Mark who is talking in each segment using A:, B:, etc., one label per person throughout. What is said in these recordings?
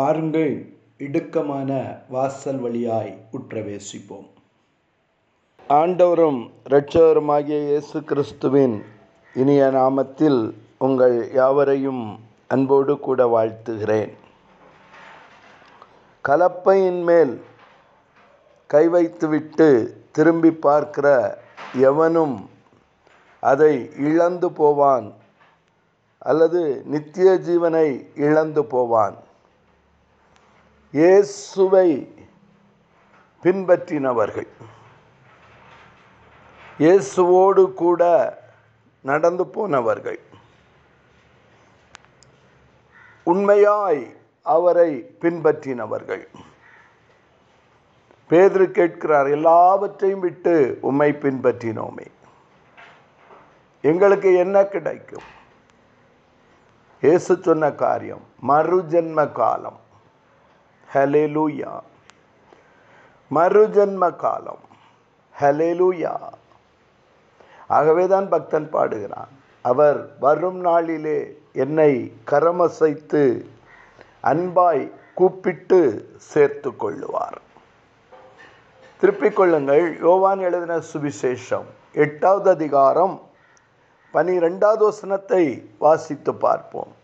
A: பாருங்கள் இடுக்கமான வாசல் வழியாய் உற்றவேசிப்போம். ஆண்டவரும் இரட்சகருமாகிய இயேசு கிறிஸ்துவின் இனிய நாமத்தில் உங்கள் யாவரையும் அன்போடு கூட வாழ்த்துகிறேன். கலப்பையின் மேல் கை வைத்துவிட்டு திரும்பி பார்க்கிற எவனும் அதை இழந்து போவான் அல்லது நித்திய ஜீவனை இழந்து போவான்? இயேசுவை பின்பற்றினவர்கள். இயேசுவோடு கூட நடந்து போனவர்கள். உண்மையாய் அவரை பின்பற்றினவர்கள். பேதரு கேட்கிறார் எல்லாவற்றையும் விட்டு உம்மை பின்பற்றினோமே. எங்களுக்கு என்ன கிடைக்கும்? இயேசு சொன்ன காரியம் மறுஜென்ம காலம். ஹலேலூயா மறுஜன்ம காலம் ஹலேலூயா ஆகவேதான் பக்தன் பாடுகிறான். அவர் வரும் நாளிலே என்னை கரமசைத்து அன்பாய் கூப்பிட்டு சேர்த்து கொள்ளுவார். திருப்பிக் கொள்ளுங்கள். யோவான் எழுதின சுவிசேஷம். எட்டாவது அதிகாரம் பனிரெண்டாவது வசனத்தை வாசித்து பார்ப்போம்.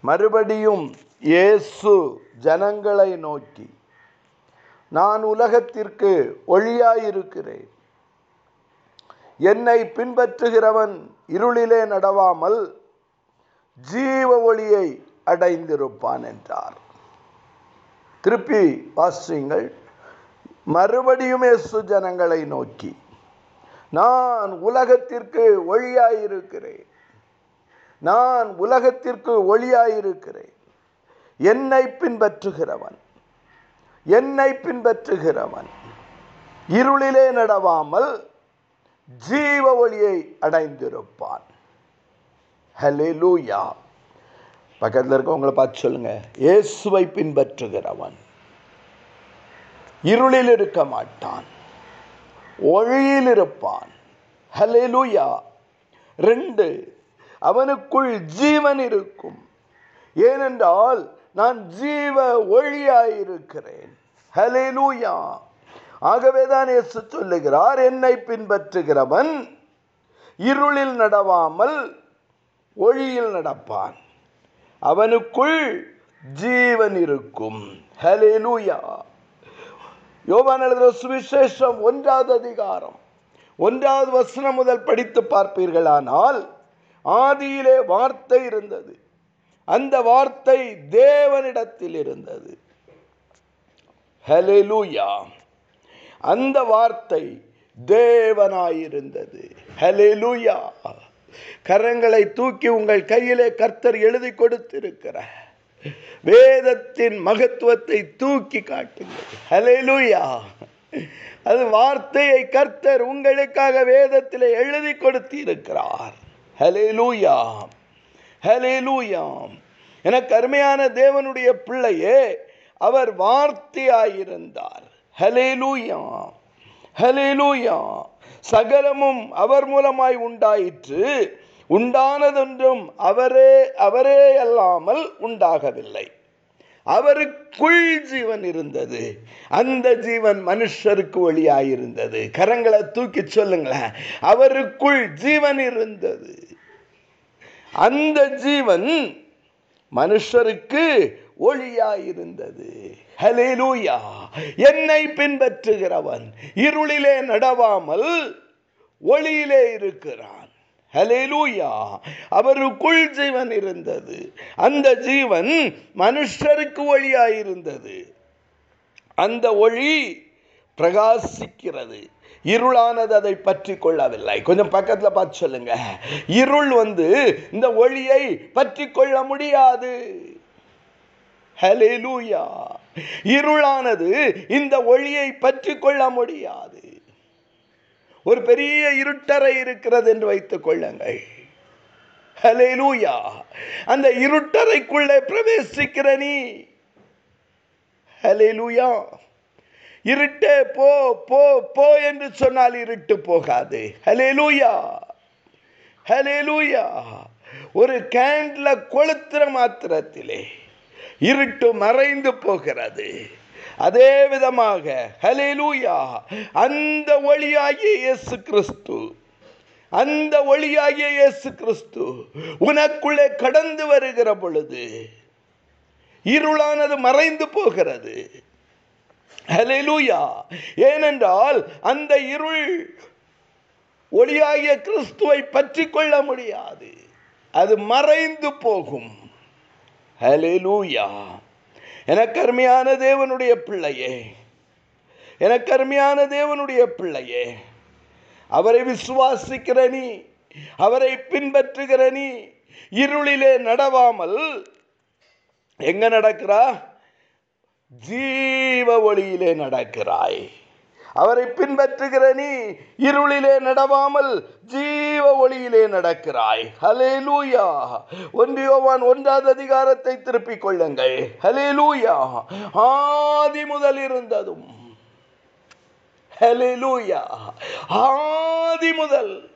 A: மறுபடியும் இயேசு ஜனங்களை நோக்கி நான் உலகத்திற்கு ஒளியாயிருக்கிறேன். என்னை பின்பற்றுகிறவன் இருளிலே நடவாமல் ஜீவ ஒளியை அடைந்திருப்பான் என்றார். திருப்பி வாசியுங்கள். மறுபடியும் இயேசு ஜனங்களை நோக்கி நான் உலகத்திற்கு ஒளியாயிருக்கிறேன். நான் உலகத்திற்கு ஒளியாயிருக்கிறேன். என்னை பின்பற்றுகிறவன். என்னை பின்பற்றுகிறவன். இருளிலே நடவாமல் ஜீவ ஒளியை அடைந்திருப்பான். ஹலே லூயா பக்கத்தில் இருக்கவங்களை பார்த்து சொல்லுங்க. இயேசுவை பின்பற்றுகிறவன். இருளில் இருக்க மாட்டான். ஒளியில் இருப்பான். ஹலேலூயா ரெண்டு அவனுக்குள் ஜீவன் இருக்கும். ஏனென்றால் நான் ஜீவ ஒளியாயிருக்கிறேன். ஆகவே ஆகவேதான் இயேசு சொல்லுகிறார் என்னை பின்பற்றுகிறவன் இருளில் நடவாமல் ஒளியில் நடப்பான். அவனுக்குள் ஜீவன் இருக்கும். ஹலேலூயா யோவான் எழுதுகிற சுவிசேஷம் ஒன்றாவது அதிகாரம் ஒன்றாவது வசனம் முதல் படித்து பார்ப்பீர்களானால் ஆதியிலே வார்த்தை இருந்தது. அந்த வார்த்தை தேவனிடத்தில் இருந்தது. ஹலெலூயா அந்த வார்த்தை தேவனாயிருந்தது. ஹலெலூயா கரங்களை தூக்கி உங்கள் கையிலே கர்த்தர் எழுதி கொடுத்திருக்கிறார். வேதத்தின் மகத்துவத்தை தூக்கி காட்டுங்கள். ஹலெலூயா அது வார்த்தையை கர்த்தர் உங்களுக்காக வேதத்தில் எழுதி கொடுத்திருக்கிறார். ஹலெலூயா ஹலேலூயா எனக்கு அருமையான தேவனுடைய பிள்ளையே அவர் வார்த்தையாயிருந்தார். ஹலேலூயா ஹலேலூயா சகலமும் அவர் மூலமாய் உண்டாயிற்று. உண்டானதொன்றும் அவரே அவரே அல்லாமல் உண்டாகவில்லை. அவருக்குள் ஜீவன் இருந்தது. அந்த ஜீவன் மனுஷருக்கு ஒளியாயிருந்தது. கரங்களை தூக்கி சொல்லுங்களேன். அவருக்குள் ஜீவன் இருந்தது. அந்த ஜீவன் மனுஷருக்கு ஒளியாயிருந்தது. ஹலேலூயா என்னை பின்பற்றுகிறவன் இருளிலே நடவாமல் ஒளியிலே இருக்கிறான். ஹலேலூயா அவருக்குள் ஜீவன் இருந்தது. அந்த ஜீவன் மனுஷருக்கு ஒளியாயிருந்தது. அந்த ஒளி பிரகாசிக்கிறது. இருளானது அதை பற்றி கொள்ளவில்லை. கொஞ்சம் பக்கத்தில் பார்த்து சொல்லுங்க. இருள் வந்து இந்த ஒளியை பற்றி கொள்ள முடியாது. ஹலேலூயா இருளானது இந்த ஒளியை பற்றி கொள்ள முடியாது. ஒரு பெரிய இருட்டறை இருக்கிறது என்று வைத்துக் கொள்ளுங்கள். ஹலேலூயா அந்த இருட்டறைக்குள்ளே பிரவேசிக்கிற நீ. ஹலேலூயா இருட்டே போ போ போ என்று சொன்னால் இருட்டு போகாது. ஹலே லூயா ஒரு கேண்டில் கொளுத்துற மாத்திரத்திலே இருட்டு மறைந்து போகிறது. அதே விதமாக ஹலே லூயா அந்த ஒளியாகிய இயேசு கிறிஸ்து அந்த ஒளியாகிய இயேசு கிறிஸ்து உனக்குள்ளே கடந்து வருகிற பொழுது இருளானது மறைந்து போகிறது. ஹalleluya. ஏனென்றால் அந்த இருள் ஒளியாகிய கிறிஸ்துவை பற்றி கொள்ள முடியாது. அது மறைந்து போகும். ஹலெலூயா எனக்கருமையான தேவனுடைய பிள்ளையே. எனக்கருமையான தேவனுடைய பிள்ளையே. அவரை விசுவாசிக்கிற நீ அவரை பின்பற்றுகிற நீ இருளிலே நடவாமல் எங்க நடக்கிறா? ஜீவ ஒளியிலே நடக்கிறாய். அவரை பின்பற்றுகிற நீ இருளிலே நடவாமல் ஜீவ ஒளியிலே நடக்கிறாய். ஹலே லூயா ஒன்றியோவான் ஒன்றாவது அதிகாரத்தை திருப்பிக் கொள்ளுங்கள். ஹலே லூயா ஆதி முதல் இருந்ததும். ஹலே லூயா ஆதி முதல்.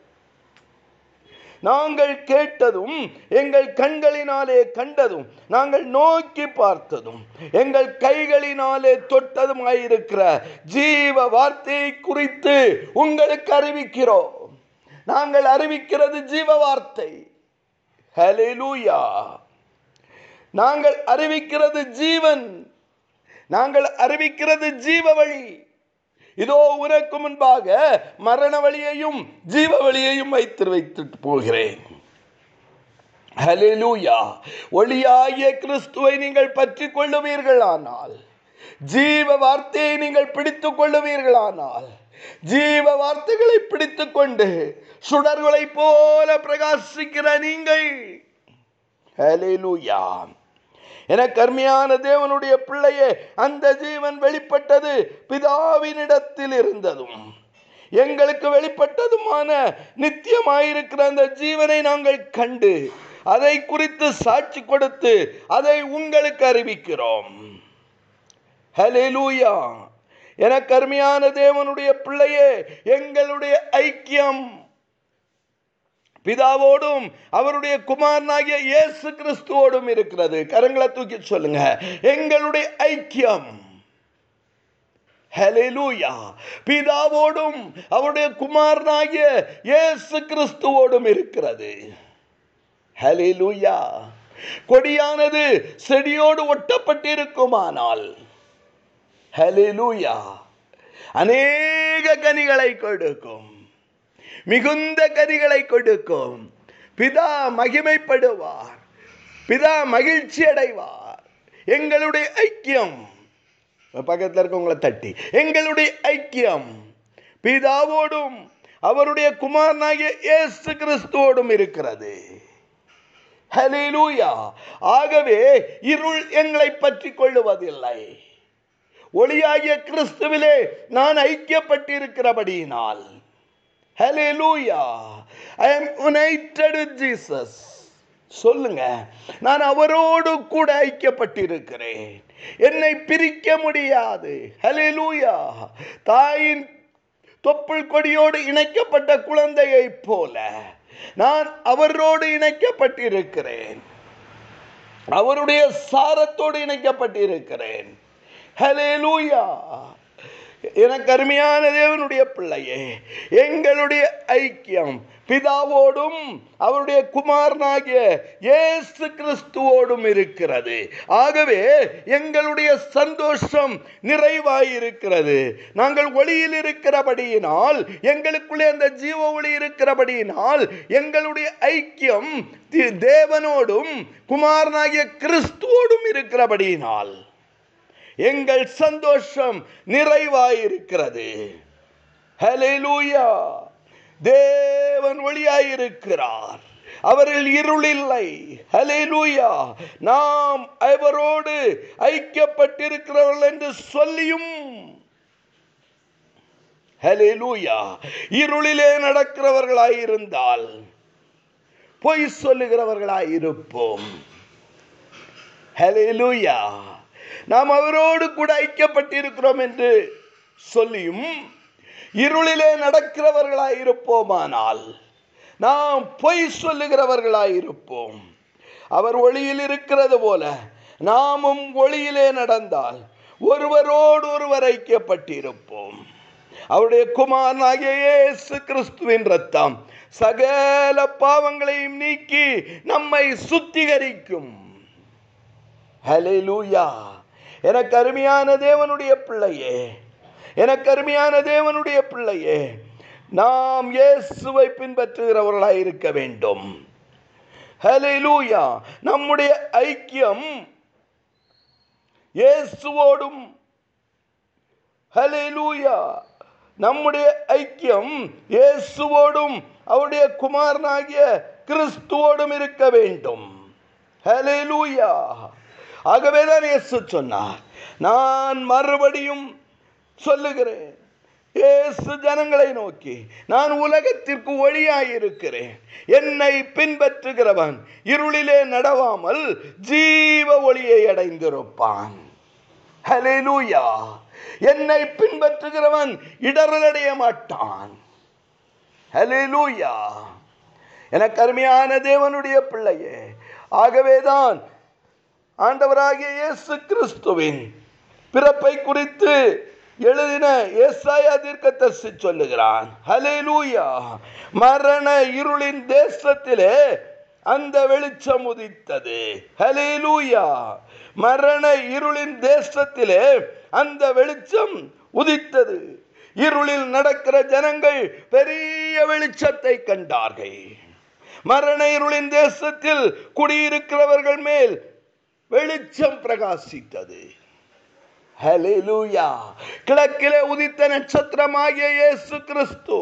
A: நாங்கள் கேட்டதும் எங்கள் கண்களினாலே கண்டதும் நாங்கள் நோக்கி பார்த்ததும் எங்கள் கைகளினாலே தொட்டதுமாயிருக்கிற ஜீவ வார்த்தையை குறித்து உங்களுக்கு அறிவிக்கிறோம். நாங்கள் அறிவிக்கிறது ஜீவ வார்த்தை. ஹalleluya நாங்கள் அறிவிக்கிறது ஜீவன். நாங்கள் அறிவிக்கிறது ஜீவ வழி. இதோ உனக்கு முன்பாக மரண வழியையும் ஜீவ வழியையும் வைத்து வைத்துட்டு போகிறேன். ஹalleluya ஒளியாகிய கிறிஸ்துவை நீங்கள் பற்றி கொள்ளுவீர்களானால் ஜீவ வார்த்தையை நீங்கள் பிடித்துக் கொள்ளுவீர்களானால் ஜீவ வார்த்தைகளை பிடித்துக் கொண்டு சுடர்களைப் போல பிரகாசிக்கிற நீங்கள். ஹalleluya என கர்மியான தேவனுடைய பிள்ளையே அந்த ஜீவன் வெளிப்பட்டது பிதாவினிடத்தில் இருந்ததும் எங்களுக்கு வெளிப்பட்டதுமான நித்தியமாயிருக்கிற அந்த ஜீவனை நாங்கள் கண்டு அதை குறித்து சாட்சி கொடுத்து அதை உங்களுக்கு அறிவிக்கிறோம். ஹலோ லூயா என கருமையான தேவனுடைய பிள்ளையே எங்களுடைய ஐக்கியம். பிதாவோடும் அவருடைய குமாரனாகிய இயேசு கிறிஸ்துவோடும் இருக்கிறது. கரங்களை தூக்கி சொல்லுங்க. எங்களுடைய ஐக்கியம். ஹலெலூயா பிதாவோடும் அவருடைய குமாரனாகிய இயேசு கிறிஸ்துவோடும் இருக்கிறது. ஹலெலூயா கொடியானது செடியோடு ஒட்டப்பட்டிருக்குமானால். ஹலெலூயா அநேக கனிகளை கொடுக்கும். மிகுந்த கனிகளை கொடுக்கும். பிதா மகிமைப்படுவார். பிதா மகிழ்ச்சி அடைவார். எங்களுடைய ஐக்கியம். பக்கத்தில் இருக்கவங்களை தட்டி. எங்களுடைய ஐக்கியம். பிதாவோடும் அவருடைய குமாரனாகிய இயேசு கிறிஸ்துவோடும் இருக்கிறது. ஹலிலூயா ஆகவே இருள் எங்களை பற்றி கொள்ளுவதில்லை. ஒளியாகிய கிறிஸ்துவிலே நான் ஐக்கியப்பட்டிருக்கிறபடியினால். Hallelujah. I am united with Jesus. சொல்லுங்க. நான் அவரோடு கூட ஐக்கியப்பட்டிருக்கிறேன். என்னை பிரிக்க முடியாது. ஹalleluya தாயின் தொப்புள் கொடியோடு இணைக்கப்பட்ட குழந்தையைப் போல நான் அவரோடு இணைக்கப்பட்டிருக்கிறேன். அவருடைய சாரத்தோடு இணைக்கப்பட்டிருக்கிறேன். ஹalleluya எனக்கு அருமையான தேவனுடைய பிள்ளையே எங்களுடைய ஐக்கியம் பிதாவோடும் அவருடைய குமாரனாகிய இயேசு கிறிஸ்துவோடும் இருக்கிறது. ஆகவே எங்களுடைய சந்தோஷம் நிறைவாயிருக்கிறது. நாங்கள் ஒளியில் இருக்கிறபடியினால் எங்களுக்குள்ளே அந்த ஜீவ ஒளி இருக்கிறபடியினால் எங்களுடைய ஐக்கியம் தி- தேவனோடும் குமாரனாகிய கிறிஸ்துவோடும் இருக்கிறபடியினால். எங்கள் சந்தோஷம் நிறைவாயிருக்கிறது. ஹலெலூயா தேவன் ஒளியாயிருக்கிறார். அவரில் இருளில்லை. ஹலெலூயா நாம் அவரோடு ஐக்கியப்பட்டிருக்கிறவர்கள் என்று சொல்லியும். ஹலெலூயா இருளிலே நடக்கிறவர்களாயிருந்தால் பொய் சொல்லுகிறவர்களாயிருப்போம். ஹலெலூயா நாம் அவரோடு கூட ஐக்கியப்பட்டிருக்கிறோம் என்று சொல்லியும் இருளிலே நடக்கிறவர்களாயிருப்போமானால் நாம் பொய் சொல்லுகிறவர்களாயிருப்போம். அவர் ஒளியில் இருக்கிறது போல நாமும் ஒளியிலே நடந்தால் ஒருவரோடு ஒருவர் ஐக்கியப்பட்டிருப்போம். அவருடைய குமாரனாகிய இயேசு கிறிஸ்துவின் ரத்தம் சகல பாவங்களையும் நீக்கி நம்மை சுத்திகரிக்கும். ஹalleluya. எனக்கு அருமையான தேவனுடைய பிள்ளையே. எனக்கு அருமையான தேவனுடைய பிள்ளையே. நாம் இயேசுவை பின்பற்றுகிறவர்களாக இருக்க வேண்டும். ஹalleluya. நம்முடைய ஐக்கியம் இயேசுவோடும். லூயா நம்முடைய ஐக்கியம் இயேசுவோடும். அவருடைய குமாரனாகிய கிறிஸ்துவோடும் இருக்க வேண்டும். ஆகவே ஆகவேதான் இயேசு சொன்னார். நான் மறுபடியும் சொல்லுகிறேன். இயேசு ஜனங்களை நோக்கி நான் உலகத்திற்கு ஒளியாயிருக்கிறேன். என்னை பின்பற்றுகிறவன் இருளிலே நடவாமல் ஜீவ ஒளியை அடைந்திருப்பான். ஹalleluya என்னை பின்பற்றுகிறவன் இடரலடைய மாட்டான். ஹalleluya எனக்கு அருமையான தேவனுடைய பிள்ளையே ஆகவேதான் ஆண்டவராகிய இயேசு கிறிஸ்துவின் பிறப்பை குறித்து எழுதின ஏசாயா தீர்க்கதரிசி சொல்லுகிறான். ஹalleluya. மரண இருளின் தேசத்திலே அந்த வெளிச்சம் உதித்தது. ஹalleluya. மரண இருளின் தேசத்திலே அந்த வெளிச்சம் உதித்தது. இருளில் நடக்கிற ஜனங்கள் பெரிய வெளிச்சத்தை கண்டார்கள். மரண இருளின் தேசத்தில் குடியிருக்கிறவர்கள் மேல் வெளிச்சம் பிரகாசித்தது. கிழக்கிலே உதித்த நட்சத்திரமாகிய இயேசு கிறிஸ்து.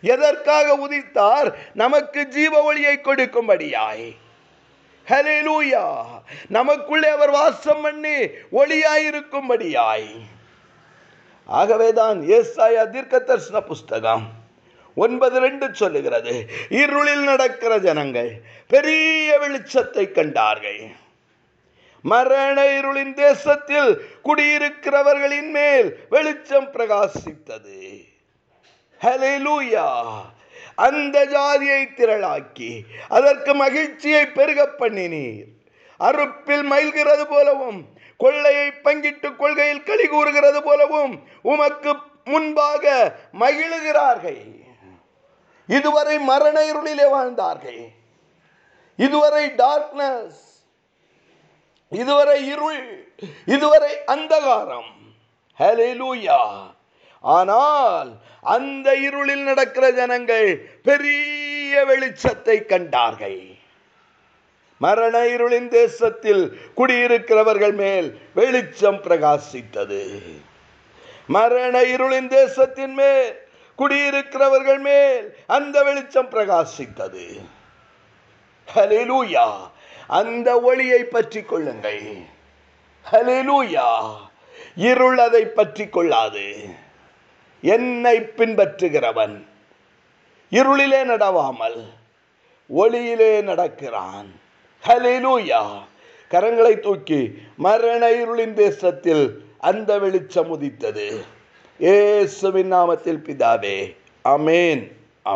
A: எதற்காக உதித்தார்? நமக்கு ஜீவ ஒளியை கொடுக்கும்படியாய். ஹalleluya நமக்குள்ளே அவர் வாசம் பண்ணி ஒளியாயிருக்கும்படியாய் ஆகவேதான் ஏசாயா தீர்க்க தரிசன புஸ்தகம் ஒன்பது ரெண்டு சொல்லுகிறது. இருளில் நடக்கிற ஜனங்கள் பெரிய வெளிச்சத்தை கண்டார்கள். மரண இருளின் தேசத்தில் குடியிருக்கிறவர்களின் மேல் வெளிச்சம் பிரகாசித்தது. ஹalleluya அந்த ஜாதியை திரளாக்கி அதற்கு மகிழ்ச்சியை பெருக பண்ணினீர். அறுப்பில் மயில்கிறது போலவும் கொள்ளையை பங்கிட்டு கொள்கையில் களி கூறுகிறது போலவும் உமக்கு முன்பாக மகிழுகிறார்கள். இதுவரை மரண இருளிலே வாழ்ந்தார்கள். இதுவரை டார்க்னஸ் இதுவரை இருள் இதுவரை அந்தகாரம். ஹalleluya ஆனால் அந்த இருளில் நடக்கிற ஜனங்கள் பெரிய வெளிச்சத்தை கண்டார்கள். மரண இருளின் தேசத்தில் குடியிருக்கிறவர்கள் மேல் வெளிச்சம் பிரகாசித்தது. மரண இருளின் தேசத்தின் மேல் குடியிருக்கிறவர்கள் மேல் அந்த வெளிச்சம் பிரகாசித்தது. ஹலிலூயா அந்த ஒளியை பற்றி கொள்ளுங்கள். ஹalleluya. இருள் அதை பற்றி கொள்ளாது. என்னை பின்பற்றுகிறவன். இருளிலே நடவாமல் ஒளியிலே நடக்கிறான். ஹalleluya. கரங்களை தூக்கி மரண இருளின் தேசத்தில் அந்த வெளிச்சம் உதித்தது. ஏசுவின் நாமத்தில் பிதாவே. அமேன்